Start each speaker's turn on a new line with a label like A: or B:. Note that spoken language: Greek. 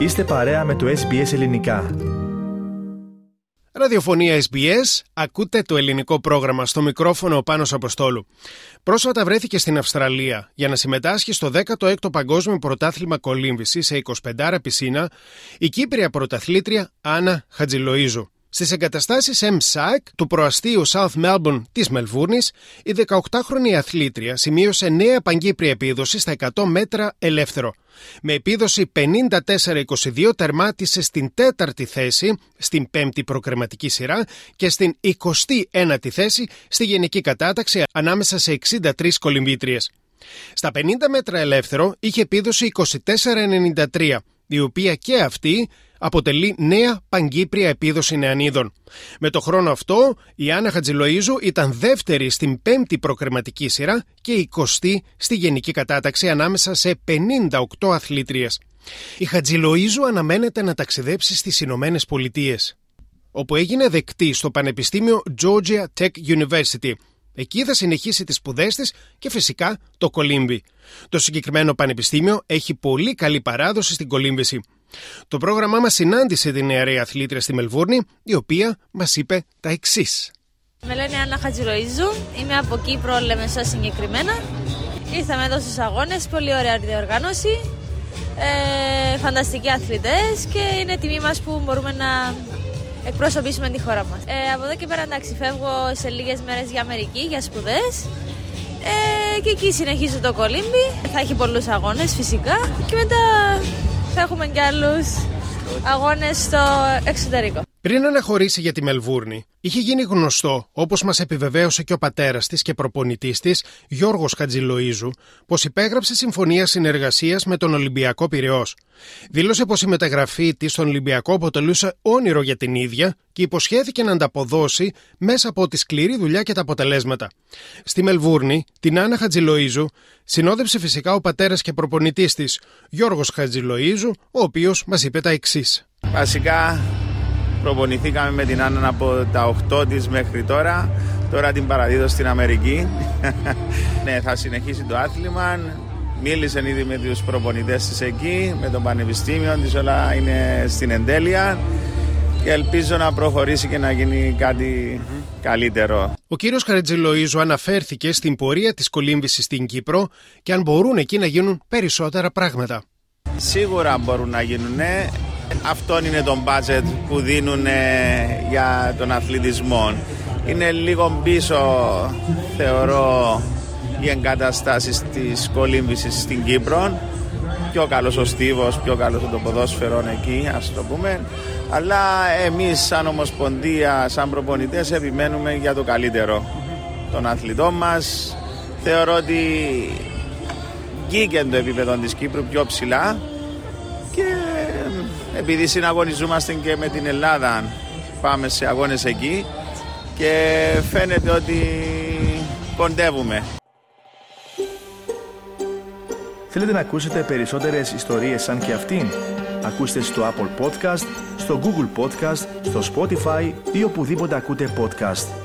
A: Είστε παρέα με το SBS Ελληνικά.
B: Ραδιοφωνία SBS, ακούτε το ελληνικό πρόγραμμα στο μικρόφωνο ο Πάνος Αποστόλου. Πρόσφατα βρέθηκε στην Αυστραλία για να συμμετάσχει στο 16ο Παγκόσμιο Πρωτάθλημα Κολύμβησης σε 25 πισίνα η Κύπρια πρωταθλήτρια Άννα Χατζηλοίζου. Στις εγκαταστάσεις MSAC του προαστίου South Melbourne της Μελβούρνης, η 18χρονη αθλήτρια σημείωσε νέα παγκύπρια επίδοση στα 100 μέτρα ελεύθερο. Με επίδοση 54-22 τερμάτισε στην τέταρτη θέση στην πέμπτη προκριματική σειρά και στην 21η θέση στη γενική κατάταξη ανάμεσα σε 63 κολυμβήτριες. Στα 50 μέτρα ελεύθερο είχε επίδοση 24-93, η οποία και αυτή αποτελεί νέα παγκύπρια επίδοση νεανίδων. Με το χρόνο αυτό, η Άννα Χατζηλοίζου ήταν δεύτερη στην πέμπτη προκριματική σειρά και εικοστή στη γενική κατάταξη ανάμεσα σε 58 αθλήτριες. Η Χατζηλοίζου αναμένεται να ταξιδέψει στις Ηνωμένες Πολιτείες, όπου έγινε δεκτή στο Πανεπιστήμιο Georgia Tech University. Εκεί θα συνεχίσει τις σπουδές της και φυσικά το κολύμβι. Το συγκεκριμένο πανεπιστήμιο έχει πολύ καλή παράδοση στην κολύμβηση. Το πρόγραμμά μας συνάντησε την νεαρή αθλήτρια στη Μελβούρνη, η οποία μας είπε τα εξής.
C: Με λένε Άννα Χατζηροίζου, είμαι από Κύπρο, Λεμεσό συγκεκριμένα. Ήρθαμε εδώ στους αγώνες, πολύ ωραία διοργάνωση, ε, φανταστικοί αθλητές και είναι τιμή μας που μπορούμε να εκπροσωπήσουμε τη χώρα μας. Ε, από εδώ και πέρα εντάξει, φεύγω σε λίγες μέρες για Αμερική, για σπουδές. Ε, και εκεί συνεχίζω το κολύμπι. Θα έχει πολλούς αγώνες φυσικά και μετά θα έχουμε κι άλλους αγώνες στο εξωτερικό.
B: Πριν αναχωρήσει για τη Μελβούρνη, είχε γίνει γνωστό, όπως μας επιβεβαίωσε και ο πατέρας της και προπονητής της, Γιώργος Χατζηλοίζου, πως υπέγραψε συμφωνία συνεργασίας με τον Ολυμπιακό Πυραιός. Δήλωσε πως η μεταγραφή της στον Ολυμπιακό αποτελούσε όνειρο για την ίδια και υποσχέθηκε να ανταποδώσει μέσα από τη σκληρή δουλειά και τα αποτελέσματα. Στη Μελβούρνη, την Άννα Χατζηλοίζου συνόδεψε φυσικά ο πατέρας και προπονητής της, Γιώργος Χατζηλοίζου, ο οποίος μας είπε τα εξής.
D: Βασικά Προπονηθήκαμε με την Άννα από τα 8 της μέχρι τώρα. Τώρα την παραδίδω στην Αμερική. ναι, θα συνεχίσει το άθλημα. Μίλησε ήδη με τους προπονητές της εκεί, με το Πανεπιστήμιο της, όλα είναι στην εντέλεια και ελπίζω να προχωρήσει και να γίνει κάτι καλύτερο.
B: Ο κύριος Χαριτζηλοΐζου αναφέρθηκε στην πορεία της κολύμβησης στην Κύπρο και αν μπορούν εκεί να γίνουν περισσότερα πράγματα.
D: Σίγουρα μπορούν να γίνουν, ναι. Αυτό είναι το budget που δίνουν για τον αθλητισμό. Είναι λίγο πίσω, θεωρώ, οι εγκαταστάσεις της κολύμβησης στην Κύπρο. Πιο καλός ο Στίβος, πιο καλός το ποδόσφαιρο εκεί, ας το πούμε. Αλλά εμείς σαν Ομοσπονδία, σαν προπονητές επιμένουμε για το καλύτερο των αθλητών μας. Θεωρώ ότι βγήκε το επίπεδο της Κύπρου πιο ψηλά και επειδή συναγωνιζόμαστε και με την Ελλάδα πάμε σε αγώνες εκεί και φαίνεται ότι κοντεύουμε.
A: Θέλετε να ακούσετε περισσότερες ιστορίες σαν και αυτήν; Ακούστε στο Apple Podcast, στο Google Podcast, στο Spotify ή οπουδήποτε ακούτε podcast.